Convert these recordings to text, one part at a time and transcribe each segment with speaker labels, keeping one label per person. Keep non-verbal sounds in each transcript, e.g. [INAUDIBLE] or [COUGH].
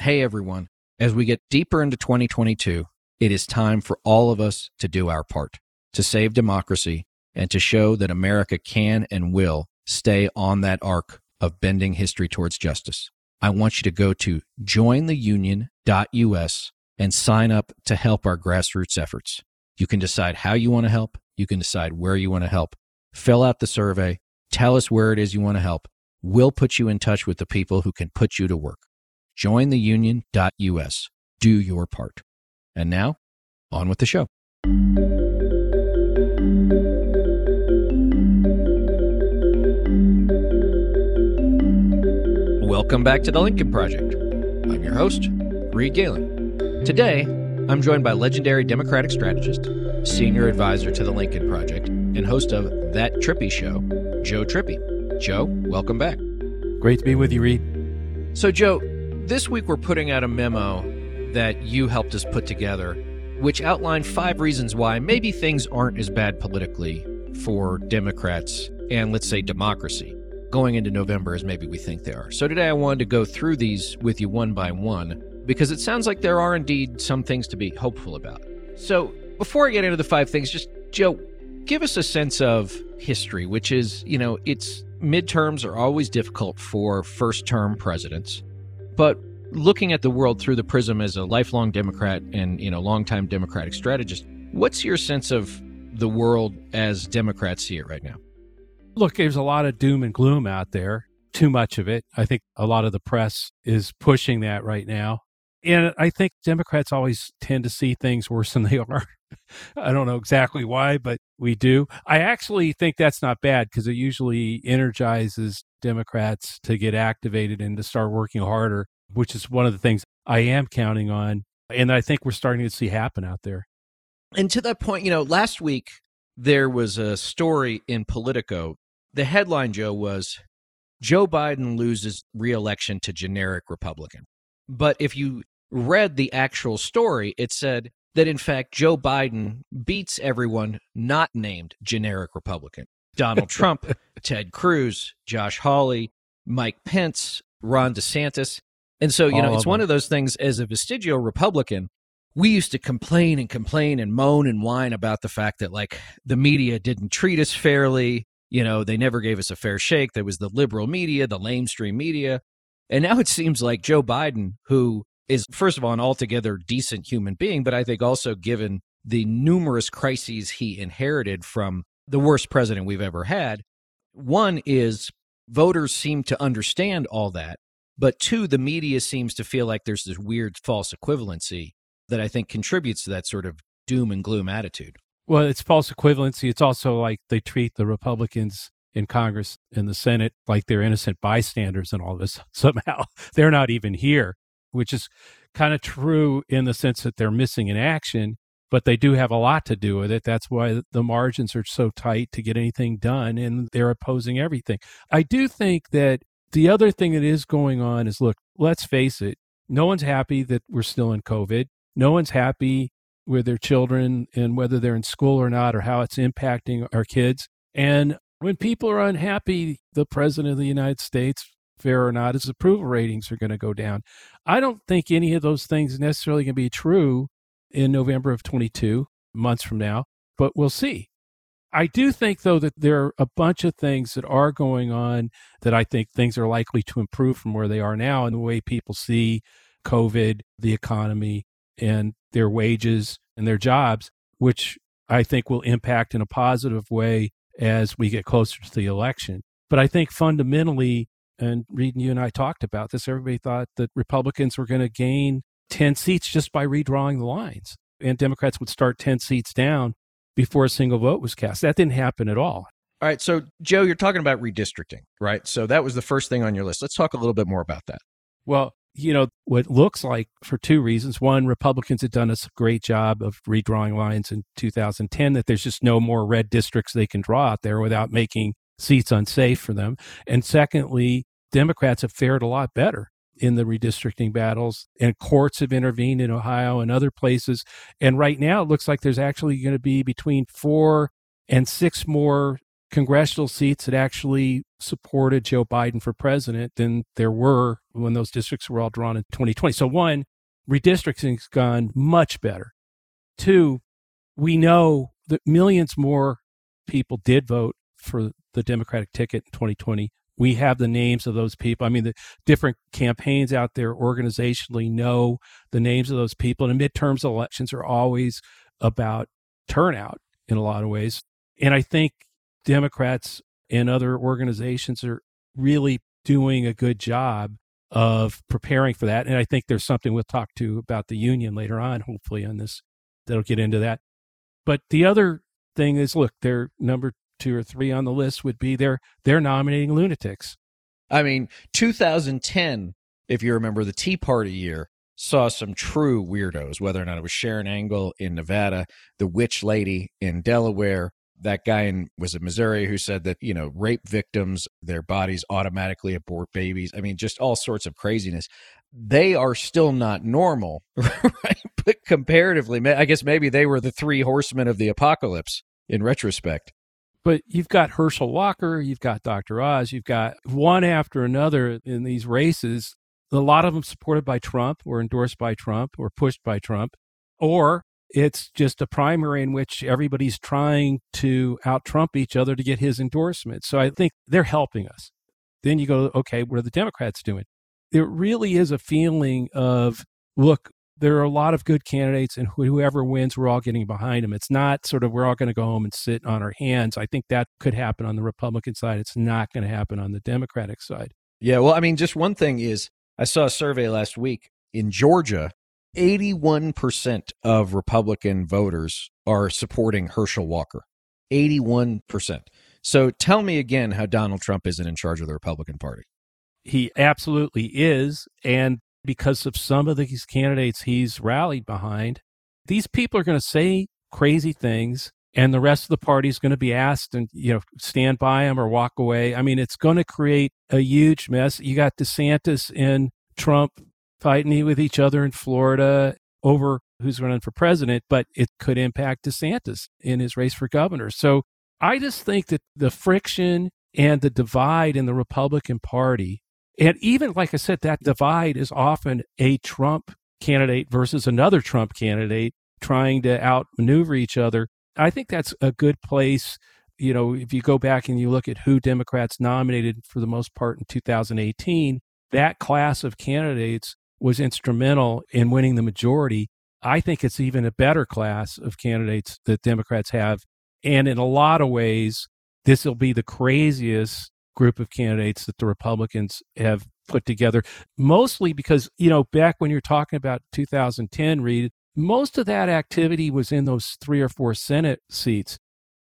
Speaker 1: Hey, everyone. As we get deeper into 2022, it is time for all of us to do our part to save democracy and to show that America can and will stay on that arc of bending history towards justice. I want you to go to jointheunion.us and sign up to help our grassroots efforts. You can decide how you want to help. You can decide where you want to help. Fill out the survey. Tell us where it is you want to help. We'll put you in touch with the people who can put you to work. Jointheunion.us. Do your part. And now, on with the show. Welcome back to the Lincoln Project. I'm your host, Reed Galen. Today, I'm joined by legendary Democratic strategist, senior advisor to the Lincoln Project, and host of That Trippi Show, Joe Trippi. Joe, welcome back.
Speaker 2: Great to be with you, Reed.
Speaker 1: So, Joe, this week we're putting out a memo that you helped us put together, which outlined five reasons why maybe things aren't as bad politically for Democrats and, let's say, democracy going into November as maybe we think they are. So today I wanted to go through these with you one by one because it sounds like there are indeed some things to be hopeful about. So before I get into the five things, just Joe, give us a sense of history, which is, you know, it's midterms are always difficult for first term presidents. But looking at the world through the prism as a lifelong Democrat and, you know, longtime Democratic strategist, what's your sense of the world as Democrats see it right now?
Speaker 2: Look, there's a lot of doom and gloom out there, too much of it. I think a lot of the press is pushing that right now. And I think Democrats always tend to see things worse [LAUGHS] than they are. I don't know exactly why, but we do. I actually think that's not bad because it usually energizes Democrats to get activated and to start working harder, which is one of the things I am counting on. And I think we're starting to see happen out there.
Speaker 1: And to that point, you know, last week there was a story in Politico the headline, Joe, was Joe Biden loses reelection to generic Republican. But if you read the actual story, it said that in fact Joe Biden beats everyone not named generic Republican. Donald Trump, Ted Cruz, Josh Hawley, Mike Pence, Ron DeSantis. And so, you All know, it's one of those things as a vestigial Republican, we used to complain and complain and moan and whine about the fact that like the media didn't treat us fairly you know, they never gave us a fair shake. There was the liberal media, the lamestream media. And now it seems like Joe Biden, who is, first of all, an altogether decent human being, but I think also given the numerous crises he inherited from the worst president we've ever had, one is voters seem to understand all that. But two, the media seems to feel like there's this weird false equivalency that I think contributes to that sort of doom and gloom attitude.
Speaker 2: Well, it's false equivalency. It's also like they treat the Republicans in Congress and the Senate like they're innocent bystanders and all this. [LAUGHS] Somehow they're not even here, which is kind of true in the sense that they're missing in action, but they do have a lot to do with it. That's why the margins are so tight to get anything done and they're opposing everything. I do think that the other thing that is going on is look, let's face it, no one's happy that we're still in COVID. No one's happy with their children and whether they're in school or not or how it's impacting our kids. And when people are unhappy, the president of the United States, fair or not, his approval ratings are going to go down. I don't think any of those things necessarily to be true in November of 22, months from now, but we'll see. I do think, though, that there are a bunch of things that are going on that I think things are likely to improve from where they are now and the way people see COVID, the economy, and their wages and their jobs, which I think will impact in a positive way as we get closer to the election. But I think fundamentally, and Reed and you and I talked about this, everybody thought that Republicans were going to gain 10 seats just by redrawing the lines, and Democrats would start 10 seats down before a single vote was cast. That didn't happen at all.
Speaker 1: All right. So, Joe, you're talking about redistricting, right? So, that was the first thing on your list. Let's talk a little bit more about that.
Speaker 2: Well, you know, what looks like for two reasons. One, Republicans had done a great job of redrawing lines in 2010, that there's just no more red districts they can draw out there without making seats unsafe for them. And secondly, Democrats have fared a lot better in the redistricting battles, and courts have intervened in Ohio and other places. And right now, it looks like there's actually going to be between four and six more congressional seats that actually supported Joe Biden for president than there were when those districts were all drawn in 2020. So, one, redistricting's gone much better. Two, we know that millions more people did vote for the Democratic ticket in 2020. We have the names of those people. I mean, the different campaigns out there organizationally know the names of those people. And the midterms elections are always about turnout in a lot of ways. And I think Democrats and other organizations are really doing a good job of preparing for that. And I think there's something we'll talk to about the union later on, hopefully, on this that'll get into that. But the other thing is look, they're number two or three on the list would be they're they're nominating lunatics.
Speaker 1: I mean, 2010, if you remember the Tea Party year, saw some true weirdos, whether or not it was Sharron Angle in Nevada, the witch lady in Delaware, that guy in was it Missouri who said that you know rape victims their bodies automatically abort babies. I mean, just all sorts of craziness. They are still not normal, [LAUGHS] right? But comparatively, I guess maybe they were the three horsemen of the apocalypse in retrospect.
Speaker 2: But you've got Herschel Walker, you've got Dr. Oz, you've got one after another in these races. A lot of them supported by Trump or endorsed by Trump or pushed by Trump, or it's just a primary in which everybody's trying to out Trump each other to get his endorsement. So I think they're helping us. Then you go, okay, what are the Democrats doing? There really is a feeling of, look, there are a lot of good candidates, and whoever wins, we're all getting behind them. It's not sort of we're all going to go home and sit on our hands. I think that could happen on the Republican side. It's not going to happen on the Democratic side.
Speaker 1: Yeah. Well, I mean, just one thing is I saw a survey last week in Georgia 81% of Republican voters are supporting Herschel Walker. 81%. So tell me again how Donald Trump isn't in charge of the Republican Party.
Speaker 2: He absolutely is. And because of some of these candidates he's rallied behind, these people are going to say crazy things and the rest of the party is going to be asked and you know stand by him or walk away. I mean, it's going to create a huge mess. You got DeSantis and Trump fighting with each other in Florida over who's running for president, but it could impact DeSantis in his race for governor. So I just think that the friction and the divide in the Republican Party, and even like I said, that divide is often a Trump candidate versus another Trump candidate trying to outmaneuver each other. I think that's a good place. You know, if you go back and you look at who Democrats nominated for the most part in 2018, that class of candidates was instrumental in winning the majority. I think it's even a better class of candidates that Democrats have. And in a lot of ways, this will be the craziest group of candidates that the Republicans have put together, mostly because, you know, back when you're talking about 2010, Reed, most of that activity was in those three or four Senate seats.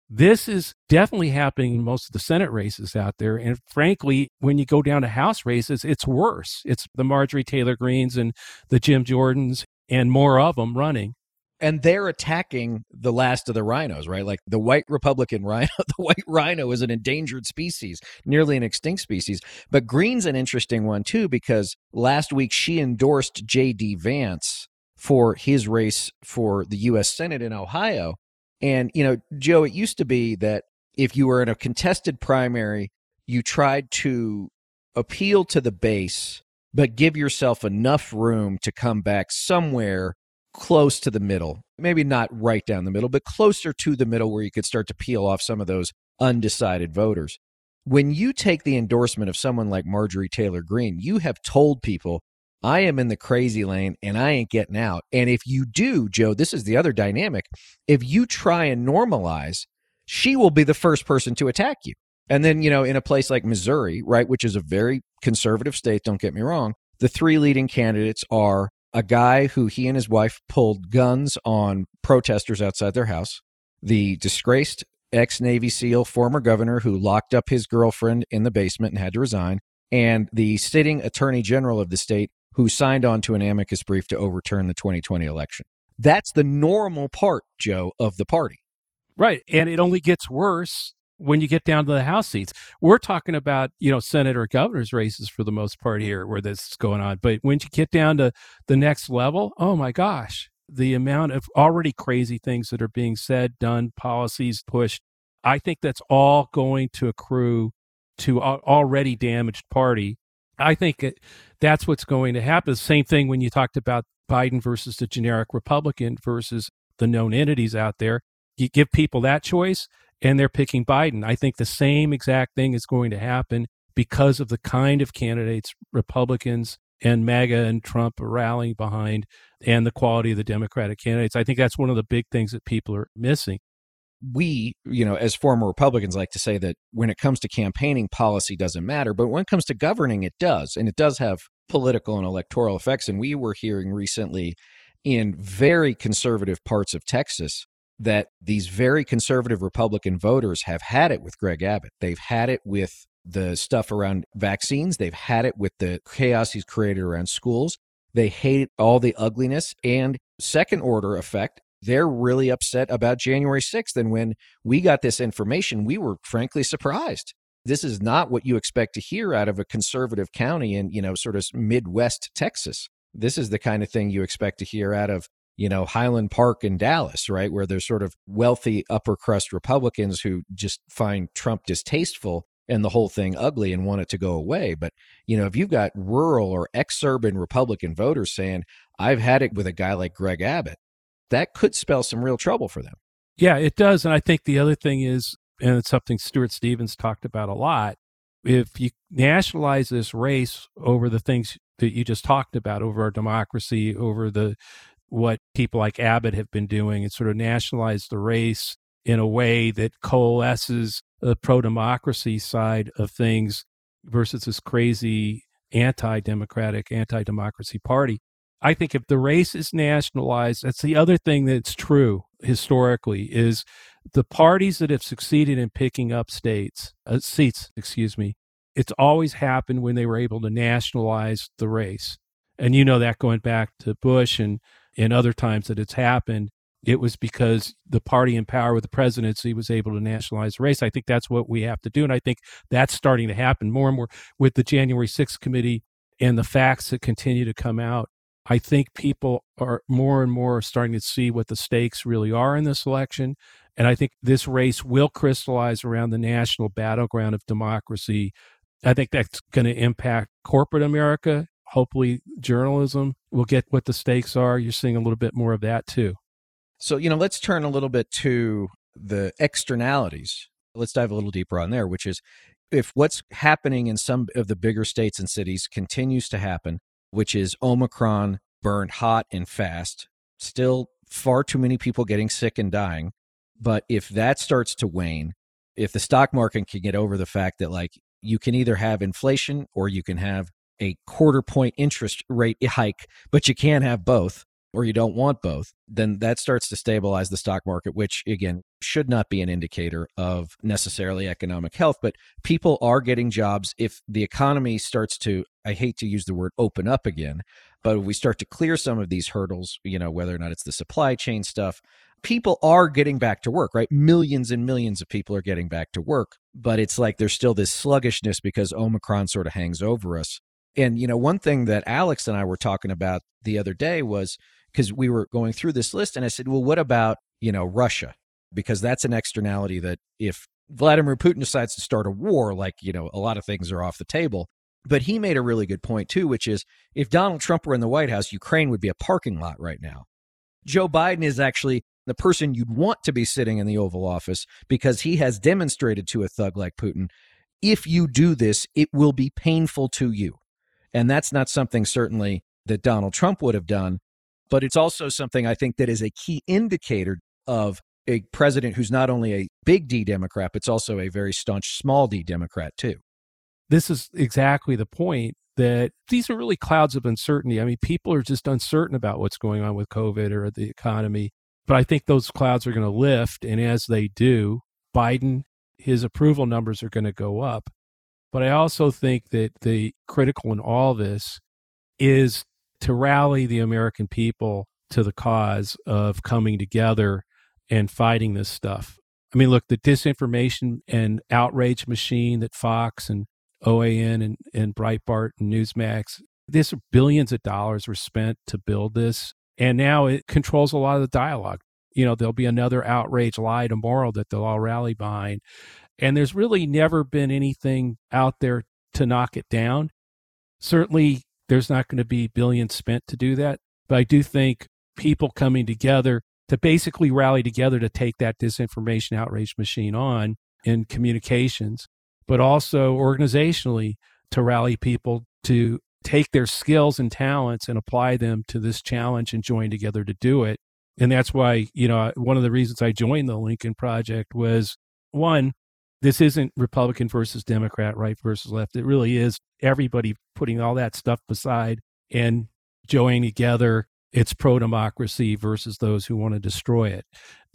Speaker 2: This is definitely happening in most of the Senate races out there. And frankly, when you go down to House races, it's worse. It's the Marjorie Taylor Greenes and the Jim Jordans and more of them running.
Speaker 1: And they're attacking the last of the rhinos, right? Like the white Republican rhino. [LAUGHS] The white rhino is an endangered species, nearly an extinct species. But Greene's an interesting one, too, because last week she endorsed J.D. Vance for his race for the U.S. Senate in Ohio. And, you know, Joe, it used to be that if you were in a contested primary, you tried to appeal to the base, but give yourself enough room to come back somewhere close to the middle. Maybe not right down the middle, but closer to the middle where you could start to peel off some of those undecided voters. When you take the endorsement of someone like Marjorie Taylor Greene, you have told people I am in the crazy lane and I ain't getting out. And if you do, Joe, this is the other dynamic. If you try and normalize, she will be the first person to attack you. And then, you know, in a place like Missouri, right, which is a very conservative state, don't get me wrong, the three leading candidates are a guy who he and his wife pulled guns on protesters outside their house, the disgraced ex Navy SEAL former governor who locked up his girlfriend in the basement and had to resign, and the sitting attorney general of the state who signed on to an amicus brief to overturn the 2020 election. That's the normal part, Joe, of the party.
Speaker 2: Right. And it only gets worse when you get down to the House seats. We're talking about, you know, senator governor's races for the most part here where this is going on. But when you get down to the next level, oh my gosh, the amount of already crazy things that are being said, done, policies pushed. I think that's all going to accrue to already damaged party. I think that's what's going to happen. Same thing when you talked about Biden versus the generic Republican versus the known entities out there. You give people that choice and they're picking Biden. I think the same exact thing is going to happen because of the kind of candidates Republicans and MAGA and Trump are rallying behind and the quality of the Democratic candidates. I think that's one of the big things that people are missing.
Speaker 1: We, you know, as former Republicans like to say that when it comes to campaigning, policy doesn't matter. But when it comes to governing, it does. And it does have political and electoral effects. And we were hearing recently in very conservative parts of Texas that these very conservative Republican voters have had it with Greg Abbott. They've had it with the stuff around vaccines. They've had it with the chaos he's created around schools. They hate all the ugliness. And second order effect, they're really upset about January 6th. And when we got this information, we were frankly surprised. This is not what you expect to hear out of a conservative county in, you know, sort of Midwest Texas. This is the kind of thing you expect to hear out of, you know, Highland Park in Dallas, right? Where there's sort of wealthy upper crust Republicans who just find Trump distasteful and the whole thing ugly and want it to go away. But, you know, if you've got rural or exurban Republican voters saying, I've had it with a guy like Greg Abbott, that could spell some real trouble for them.
Speaker 2: Yeah, it does. And I think the other thing is, and it's something Stuart Stevens talked about a lot, if you nationalize this race over the things that you just talked about, over our democracy, over the what people like Abbott have been doing, and sort of nationalize the race in a way that coalesces the pro democracy side of things versus this crazy anti democratic, anti democracy party. I think if the race is nationalized, that's the other thing that's true historically is the parties that have succeeded in picking up states, uh, seats, excuse me, it's always happened when they were able to nationalize the race. And you know that going back to Bush and in other times that it's happened it was because the party in power with the presidency was able to nationalize race. I think that's what we have to do. And I think that's starting to happen more and more with the January 6th committee and the facts that continue to come out. I think people are more and more starting to see what the stakes really are in this election. And I think this race will crystallize around the national battleground of democracy. I think that's going to impact corporate America. Hopefully, journalism will get what the stakes are. You're seeing a little bit more of that too.
Speaker 1: So, you know, let's turn a little bit to the externalities. Let's dive a little deeper on there, which is if what's happening in some of the bigger states and cities continues to happen, which is Omicron burned hot and fast, still far too many people getting sick and dying. But if that starts to wane, if the stock market can get over the fact that, like, you can either have inflation or you can have a quarter point interest rate hike, but you can't have both or you don't want both, then that starts to stabilize the stock market, which again should not be an indicator of necessarily economic health. But people are getting jobs. If the economy starts to, I hate to use the word open up again, but if we start to clear some of these hurdles, you know, whether or not it's the supply chain stuff, people are getting back to work, right? Millions and millions of people are getting back to work, but it's like there's still this sluggishness because Omicron sort of hangs over us. And, you know, one thing that Alex and I were talking about the other day was, because we were going through this list and I said, well, what about, you know, Russia? Because that's an externality that if Vladimir Putin decides to start a war, like, you know, a lot of things are off the table. But he made a really good point, too, which is if Donald Trump were in the White House, Ukraine would be a parking lot right now. Joe Biden is actually the person you'd want to be sitting in the Oval Office because he has demonstrated to a thug like Putin if you do this, it will be painful to you. And that's not something certainly that Donald Trump would have done but it's also something I think that is a key indicator of a president who's not only a big D Democrat, but it's also a very staunch small D Democrat, too.
Speaker 2: This is exactly the point that these are really clouds of uncertainty. I mean, people are just uncertain about what's going on with COVID or the economy. But I think those clouds are going to lift. And as they do, Biden, his approval numbers are going to go up. But I also think that the critical in all this is to rally the American people to the cause of coming together and fighting this stuff. I mean, look, the disinformation and outrage machine that Fox and OAN and, and Breitbart and Newsmax, this billions of dollars were spent to build this. And now it controls a lot of the dialogue. you know, there'll be another outrage lie tomorrow that they'll all rally behind. And there's really never been anything out there to knock it down. Certainly, there's not going to be billions spent to do that. But I do think people coming together to basically rally together to take that disinformation outrage machine on in communications, but also organizationally to rally people to take their skills and talents and apply them to this challenge and join together to do it. And that's why, you know, one of the reasons I joined the Lincoln Project was one, this isn't Republican versus Democrat, right versus left. It really is everybody putting all that stuff beside and joining together. It's pro democracy versus those who want to destroy it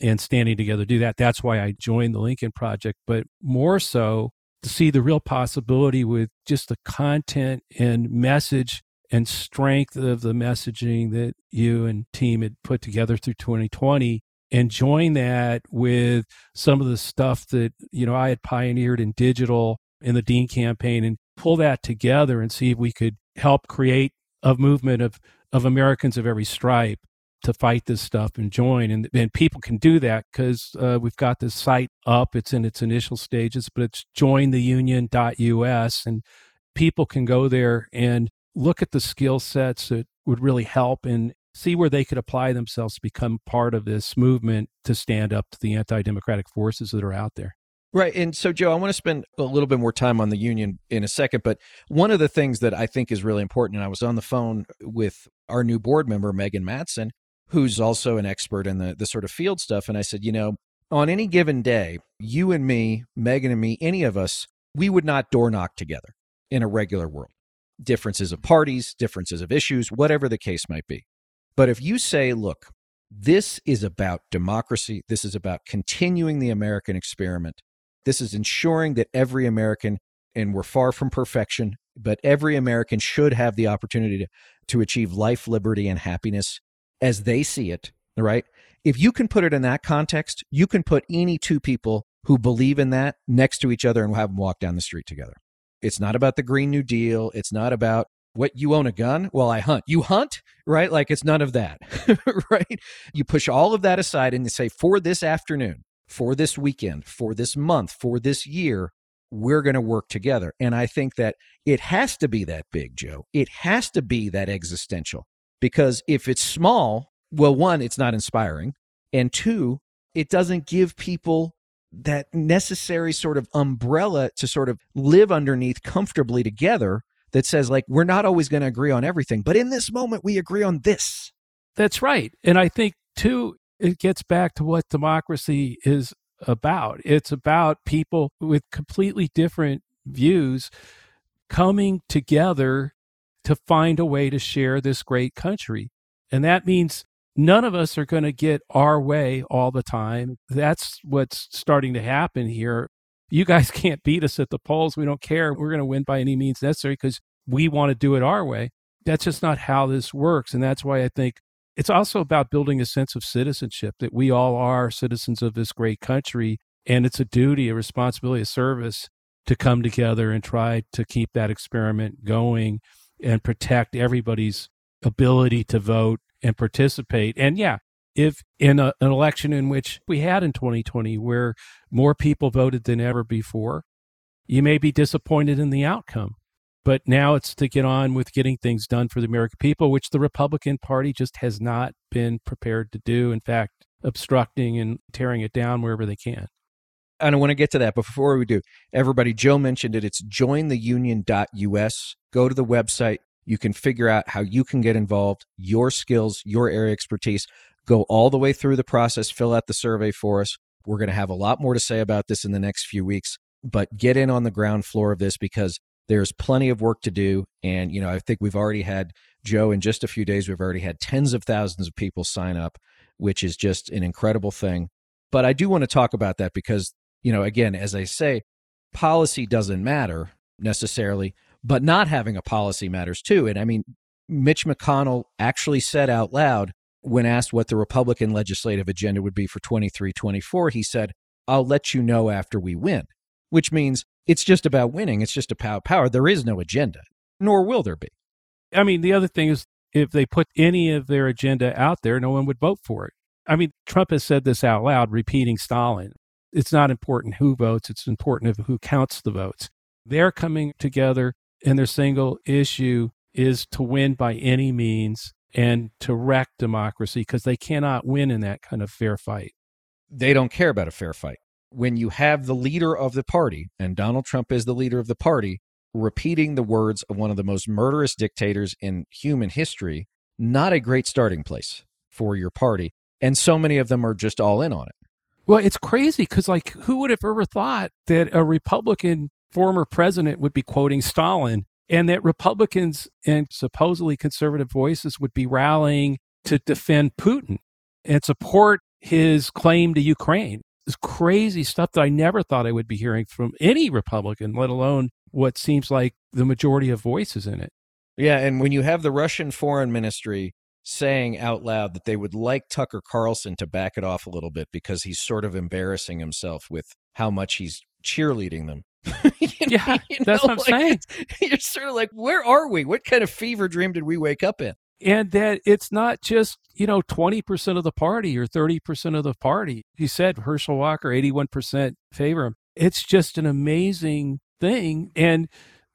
Speaker 2: and standing together to do that. That's why I joined the Lincoln Project, but more so to see the real possibility with just the content and message and strength of the messaging that you and team had put together through 2020 and join that with some of the stuff that you know I had pioneered in digital in the Dean campaign and pull that together and see if we could help create a movement of of Americans of every stripe to fight this stuff and join. And, and people can do that because uh, we've got this site up. It's in its initial stages, but it's jointheunion.us. And people can go there and look at the skill sets that would really help and see where they could apply themselves to become part of this movement to stand up to the anti democratic forces that are out there.
Speaker 1: Right. And so, Joe, I want to spend a little bit more time on the union in a second. But one of the things that I think is really important, and I was on the phone with our new board member, Megan Matson, who's also an expert in the, the sort of field stuff. And I said, you know, on any given day, you and me, Megan and me, any of us, we would not door knock together in a regular world. Differences of parties, differences of issues, whatever the case might be. But if you say, look, this is about democracy, this is about continuing the American experiment, this is ensuring that every American, and we're far from perfection, but every American should have the opportunity to, to achieve life, liberty, and happiness as they see it, right? If you can put it in that context, you can put any two people who believe in that next to each other and have them walk down the street together. It's not about the Green New Deal. It's not about what you own a gun? Well, I hunt. You hunt, right? Like it's none of that, [LAUGHS] right? You push all of that aside and you say, for this afternoon, for this weekend, for this month, for this year, we're going to work together. And I think that it has to be that big, Joe. It has to be that existential. Because if it's small, well, one, it's not inspiring. And two, it doesn't give people that necessary sort of umbrella to sort of live underneath comfortably together that says, like, we're not always going to agree on everything, but in this moment, we agree on this.
Speaker 2: That's right. And I think, too, it gets back to what democracy is about. It's about people with completely different views coming together to find a way to share this great country. And that means none of us are going to get our way all the time. That's what's starting to happen here. You guys [LAUGHS] can't beat us at the polls. We don't care. We're going to win by any means necessary because we want to do it our way. That's just not how this works. And that's why I think it's also about building a sense of citizenship that we all are citizens of this great country. And it's a duty, a responsibility, a service to come together and try to keep that experiment going and protect everybody's ability to vote and participate. And yeah, if in a, an election in which we had in 2020, where more people voted than ever before, you may be disappointed in the outcome. But now it's to get on with getting things done for the American people, which the Republican Party just has not been prepared to do. In fact, obstructing and tearing it down wherever they can.
Speaker 1: And I want to get to that. But before we do, everybody, Joe mentioned it. It's jointheunion.us. Go to the website. You can figure out how you can get involved, your skills, your area expertise. Go all the way through the process, fill out the survey for us. We're going to have a lot more to say about this in the next few weeks, but get in on the ground floor of this because there's plenty of work to do. And, you know, I think we've already had, Joe, in just a few days, we've already had tens of thousands of people sign up, which is just an incredible thing. But I do want to talk about that because you know, again, as I say, policy doesn't matter necessarily, but not having a policy matters too. And I mean, Mitch McConnell actually said out loud when asked what the Republican legislative agenda would be for 23 24, he said, I'll let you know after we win, which means it's just about winning. It's just about power. There is no agenda, nor will there be.
Speaker 2: I mean, the other thing is if they put any of their agenda out there, no one would vote for it. I mean, Trump has said this out loud, repeating Stalin. It's not important who votes, it's important who counts the votes. They're coming together, and their single issue is to win by any means and to wreck democracy because they cannot win in that kind of fair fight.
Speaker 1: They don't care about a fair fight. When you have the leader of the party, and Donald Trump is the leader of the party, repeating the words of one of the most murderous dictators in human history, not a great starting place for your party. And so many of them are just all in on it.
Speaker 2: Well, it's crazy because, like, who would have ever thought that a Republican former president would be quoting Stalin and that Republicans and supposedly conservative voices would be rallying to defend Putin and support his claim to Ukraine. It's crazy stuff that I never thought I would be hearing from any Republican, let alone what seems like the majority of voices in it.
Speaker 1: Yeah, and when you have the Russian foreign ministry saying out loud that they would like Tucker Carlson to back it off a little bit because he's sort of embarrassing himself with how much he's cheerleading them. [LAUGHS]
Speaker 2: you know, yeah, that's know, what I'm
Speaker 1: like, saying. [LAUGHS] You're sort of like, where are we? What kind of fever dream did we wake up in?
Speaker 2: And that it's not just, you know, 20% of the party or 30% of the party. He said Herschel Walker, 81% favor him. It's just an amazing thing. And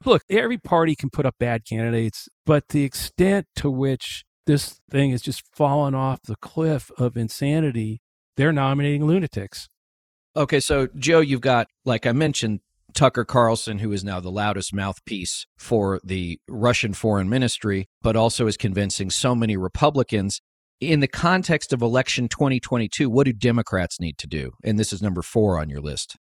Speaker 2: look, every party can put up bad candidates, but the extent to which this thing has just fallen off the cliff of insanity, they're nominating lunatics.
Speaker 1: Okay, so Joe, you've got, like I mentioned, Tucker Carlson, who is now the loudest mouthpiece for the Russian foreign ministry, but also is convincing so many Republicans. In the context of election 2022, what do Democrats need to do? And this is number four on your list.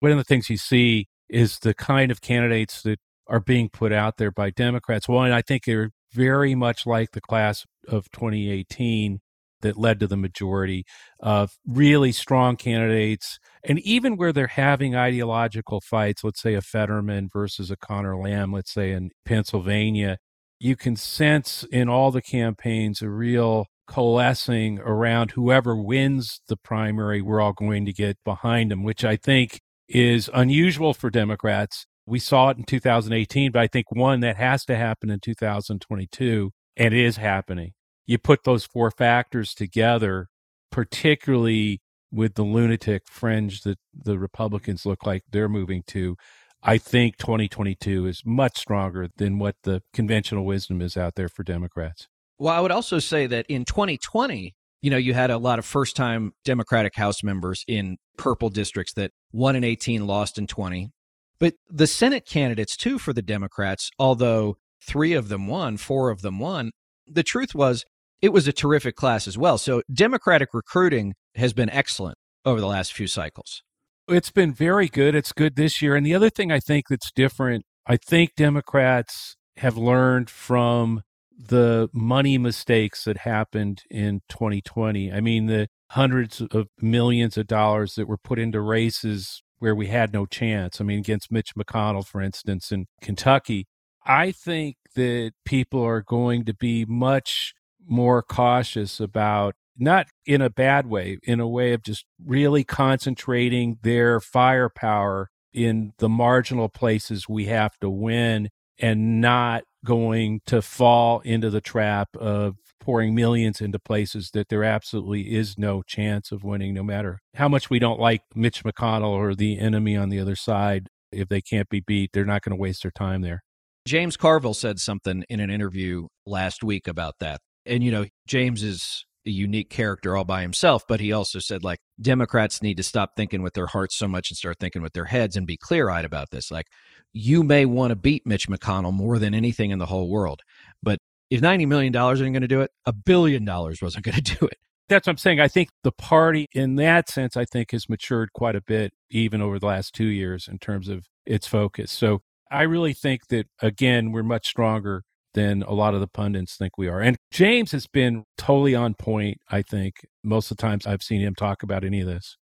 Speaker 2: One of the things you see is the kind of candidates that are being put out there by Democrats. One, I think they're very much like the class of 2018 that led to the majority of really strong candidates. And even where they're having ideological fights, let's say a Fetterman versus a Connor Lamb, let's say in Pennsylvania, you can sense in all the campaigns a real coalescing around whoever wins the primary, we're all going to get behind them, which I think is unusual for Democrats. We saw it in 2018, but I think one that has to happen in 2022, and it is happening you put those four factors together, particularly with the lunatic fringe that the Republicans look like they're moving to, I think 2022 is much stronger than what the conventional wisdom is out there for Democrats.
Speaker 1: Well, I would also say that in 2020, you know, you had a lot of first time Democratic House members in purple districts that won in 18, lost in 20. But the Senate candidates, too, for the Democrats, although three of them won, four of them won, the truth was it was a terrific class as well. So Democratic recruiting has been excellent over the last few cycles.
Speaker 2: It's been very good. It's good this year. And the other thing I think that's different, I think Democrats have learned from the money mistakes that happened in 2020. I mean, the hundreds of millions of dollars that were put into races where we had no chance. I mean, against Mitch McConnell, for instance, in Kentucky. I think that people are going to be much more cautious about not in a bad way, in a way of just really concentrating their firepower in the marginal places we have to win and not going to fall into the trap of pouring millions into places that there absolutely is no chance of winning, no matter how much we don't like Mitch McConnell or the enemy on the other side. If they can't be beat, they're not going to waste their time there.
Speaker 1: James Carville said something in an interview last week about that and you know james is a unique character all by himself but he also said like democrats need to stop thinking with their hearts so much and start thinking with their heads and be clear-eyed about this. Like you may want to beat mitch mcconnell more than anything in the whole world but if 90 million dollars isn't going to do it a billion dollars wasn't going to do it.
Speaker 2: That's what i'm saying. I think the party in that sense i think has matured quite a bit even over the last two years in terms of its focus. So i really think that again we're much stronger than a lot of the pundits think we are. And James has been totally on point, I think, most of the times I've seen him talk about any of this.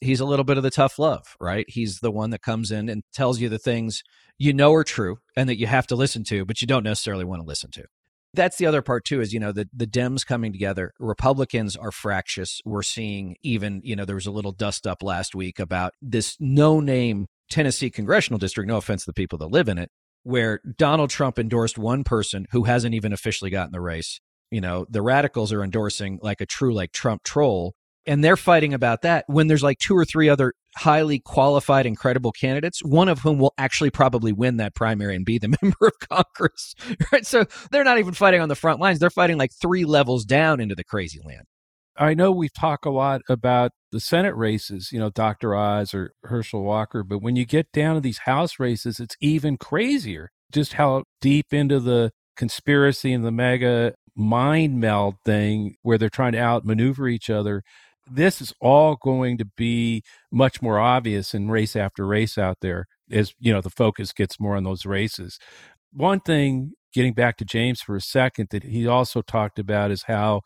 Speaker 1: He's a little bit of the tough love, right? He's the one that comes in and tells you the things you know are true and that you have to listen to, but you don't necessarily want to listen to. That's the other part too, is you know, the the Dems coming together. Republicans are fractious. We're seeing even, you know, there was a little dust up last week about this no name Tennessee congressional district, no offense to the people that live in it, where Donald Trump endorsed one person who hasn't even officially gotten the race. You know, the radicals are endorsing like a true like Trump troll and they're fighting about that when there's like two or three other highly qualified and credible candidates, one of whom will actually probably win that primary and be the [LAUGHS] member of Congress. Right. So they're not even fighting on the front lines. They're fighting like three levels down into the crazy land.
Speaker 2: I know we talk a lot about the Senate races, you know, Dr. Oz or Herschel Walker, but when you get down to these House races, it's even crazier. Just how deep into the conspiracy and the MAGA mind meld thing where they're trying to outmaneuver each other this is all going to be much more obvious in race after race out there as you know the focus gets more on those races one thing getting back to james for a second that he also talked about is how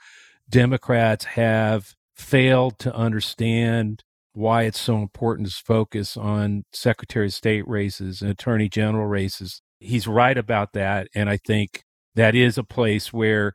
Speaker 2: democrats have failed to understand why it's so important to focus on secretary of state races and attorney general races he's right about that and i think that is a place where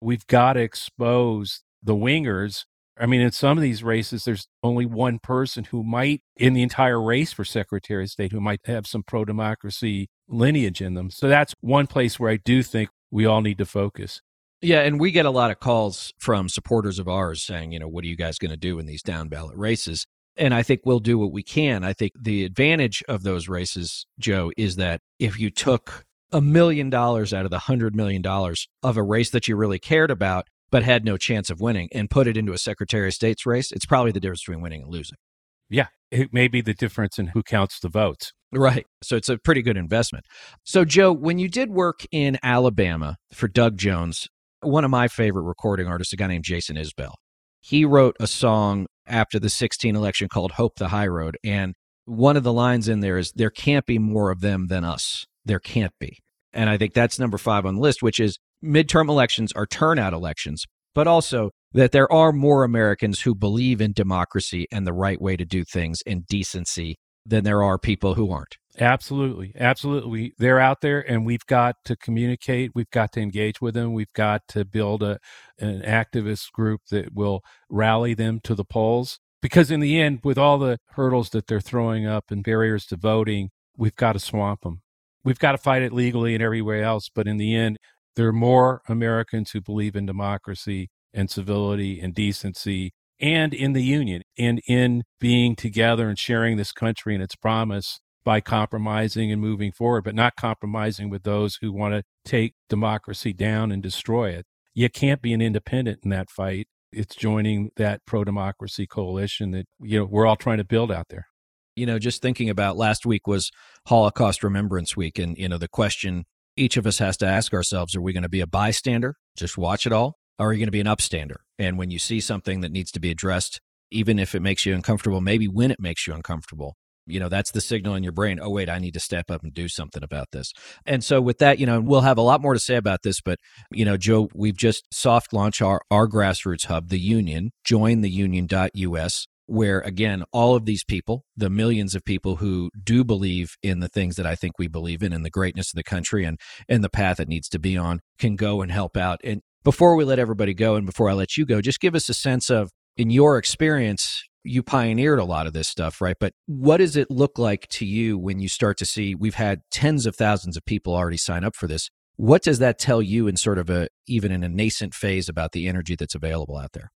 Speaker 2: we've got to expose the wingers I mean, in some of these races, there's only one person who might, in the entire race for Secretary of State, who might have some pro democracy lineage in them. So that's one place where I do think we all need to focus.
Speaker 1: Yeah, and we get a lot of calls from supporters of ours saying, you know, what are you guys going to do in these down ballot races? And I think we'll do what we can. I think the advantage of those races, Joe, is that if you took a million dollars out of the hundred million dollars of a race that you really cared about but had no chance of winning and put it into a Secretary of State's race, it's probably the difference between winning and losing.
Speaker 2: Yeah, it may be the difference in who counts the votes.
Speaker 1: Right. So it's a pretty good investment. So, Joe, when you did work in Alabama for Doug Jones, one of my favorite recording artists, a guy named Jason Isbell, he wrote a song after the 16 election called Hope the High Road. And one of the lines in there is, There can't be more of them than us. There can't be. And I think that's number five on the list, which is midterm elections are turnout elections, but also that there are more Americans who believe in democracy and the right way to do things and decency than there are people who aren't.
Speaker 2: Absolutely. Absolutely. They're out there and we've got to communicate. We've got to engage with them. We've got to build a, an activist group that will rally them to the polls. Because in the end, with all the hurdles that they're throwing up and barriers to voting, we've got to swamp them. We've got to fight it legally and everywhere else. But in the end, there are more Americans who believe in democracy and civility and decency and in the union and in being together and sharing this country and its promise by compromising and moving forward, but not compromising with those who want to take democracy down and destroy it. You can't be an independent in that fight. It's joining that pro democracy coalition that you know we're all trying to build out there.
Speaker 1: You know, just thinking about last week was Holocaust Remembrance Week, and you know the question each of us has to ask ourselves are we going to be a bystander, just watch it all, or are you going to be an upstander? And when you see something that needs to be addressed, even if it makes you uncomfortable, maybe when it makes you uncomfortable, you know, that's the signal in your brain. Oh, wait, I need to step up and do something about this. And so, with that, you know, we'll have a lot more to say about this. But, you know, Joe, we've just soft launched our, our grassroots hub, the Union, join the union.us where again all of these people the millions of people who do believe in the things that i think we believe in and the greatness of the country and and the path it needs to be on can go and help out and before we let everybody go and before i let you go just give us a sense of in your experience you pioneered a lot of this stuff right? But what does it look like to you when you start to see we've had tens of thousands of people already sign up for this. What does that tell you in sort of a even in a nascent phase about the energy that's available out there?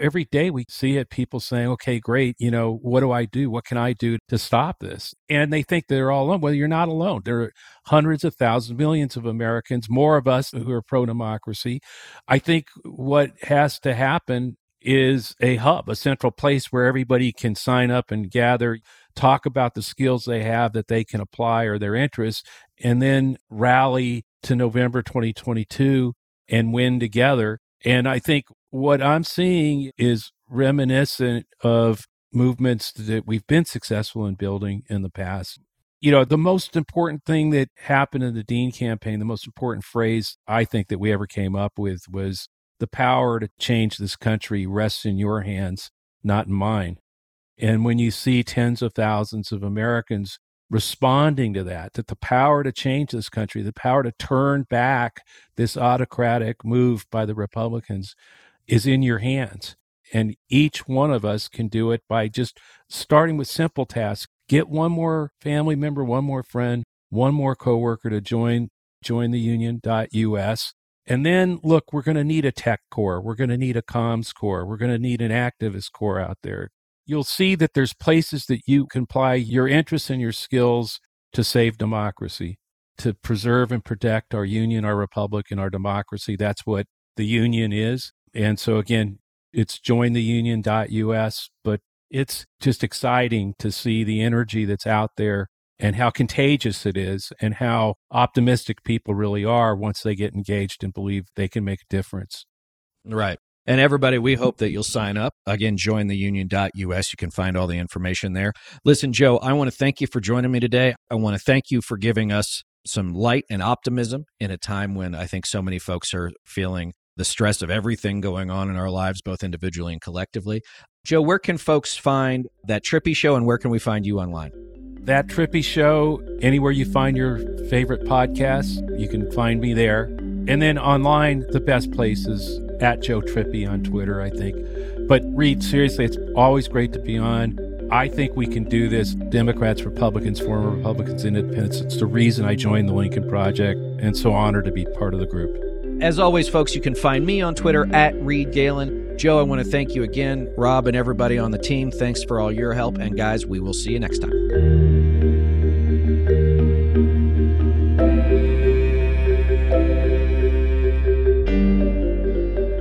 Speaker 2: Every day we see it people saying okay great you know what do i do? What can i do to stop this? And they think they're all alone. Well you're not alone. There are hundreds of thousands millions of americans more of us who are pro-democracy. I think what has to happen is a hub a central place where everybody can sign up and gather talk about the skills they have that they can apply or their interests and then rally to november 2022 and win together and I think what I'm seeing is reminiscent of movements that we've been successful in building in the past. You know, the most important thing that happened in the Dean campaign, the most important phrase I think that we ever came up with was the power to change this country rests in your hands, not in mine. And when you see tens of thousands of Americans responding to that, that the power to change this country, the power to turn back this autocratic move by the Republicans is in your hands. And each one of us can do it by just starting with simple tasks. Get one more family member, one more friend, one more coworker to join join the union.us And then look, we're going to need a tech corps. We're going to need a comms corps. We're going to need an activist corps out there. You'll see that there's places that you can apply your interests and your skills to save democracy, to preserve and protect our union, our republic, and our democracy. That's what the union is. And so again, it's jointheunion.us, but it's just exciting to see the energy that's out there and how contagious it is and how optimistic people really are once they get engaged and believe they can make a difference.
Speaker 1: Right. And everybody, we hope that you'll sign up. Again, jointheunion.us. You can find all the information there. Listen, Joe, I want to thank you for joining me today. I want to thank you for giving us some light and optimism in a time when I think so many folks are feeling the stress of everything going on in our lives, both individually and collectively. Joe, where can folks find that Trippi show and where can we find you online?
Speaker 2: That Trippi show, anywhere you find your favorite podcasts, you can find me there. And then online, the best place is at Joe Trippi on Twitter, I think. But Reed, seriously, it's always great to be on. I think we can do this. Democrats, Republicans, former Republicans, independents. It's the reason I joined the Lincoln Project and so honored to be part of the group.
Speaker 1: As always, folks, you can find me on Twitter at Reed Galen. Joe, I want to thank you again. Rob and everybody on the team, thanks for all your help. And guys, we will see you next time.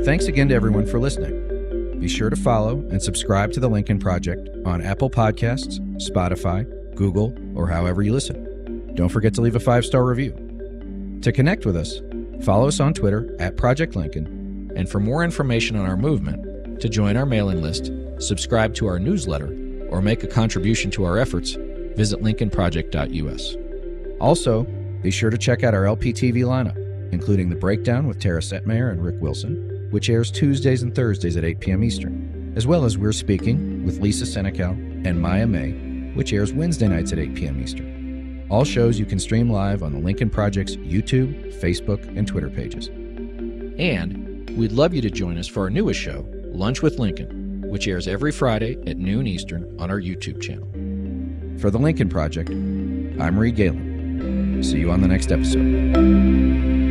Speaker 1: Thanks again to everyone for listening. Be sure to follow and subscribe to The Lincoln Project on Apple Podcasts, Spotify, Google, or however you listen. Don't forget to leave a five star review. To connect with us, Follow us on Twitter at Project Lincoln, and for more information on our movement, to join our mailing list, subscribe to our newsletter, or make a contribution to our efforts, visit lincolnproject.us. Also, be sure to check out our LPTV lineup, including The Breakdown with Tara Setmayer and Rick Wilson, which airs Tuesdays and Thursdays at 8 p.m. Eastern, as well as We're Speaking with Lisa Senecal and Maya May, which airs Wednesday nights at 8 p.m. Eastern. All shows you can stream live on the Lincoln Project's YouTube, Facebook, and Twitter pages. And we'd love you to join us for our newest show, Lunch with Lincoln, which airs every Friday at noon Eastern on our YouTube channel. For the Lincoln Project, I'm Reed Galen. See you on the next episode.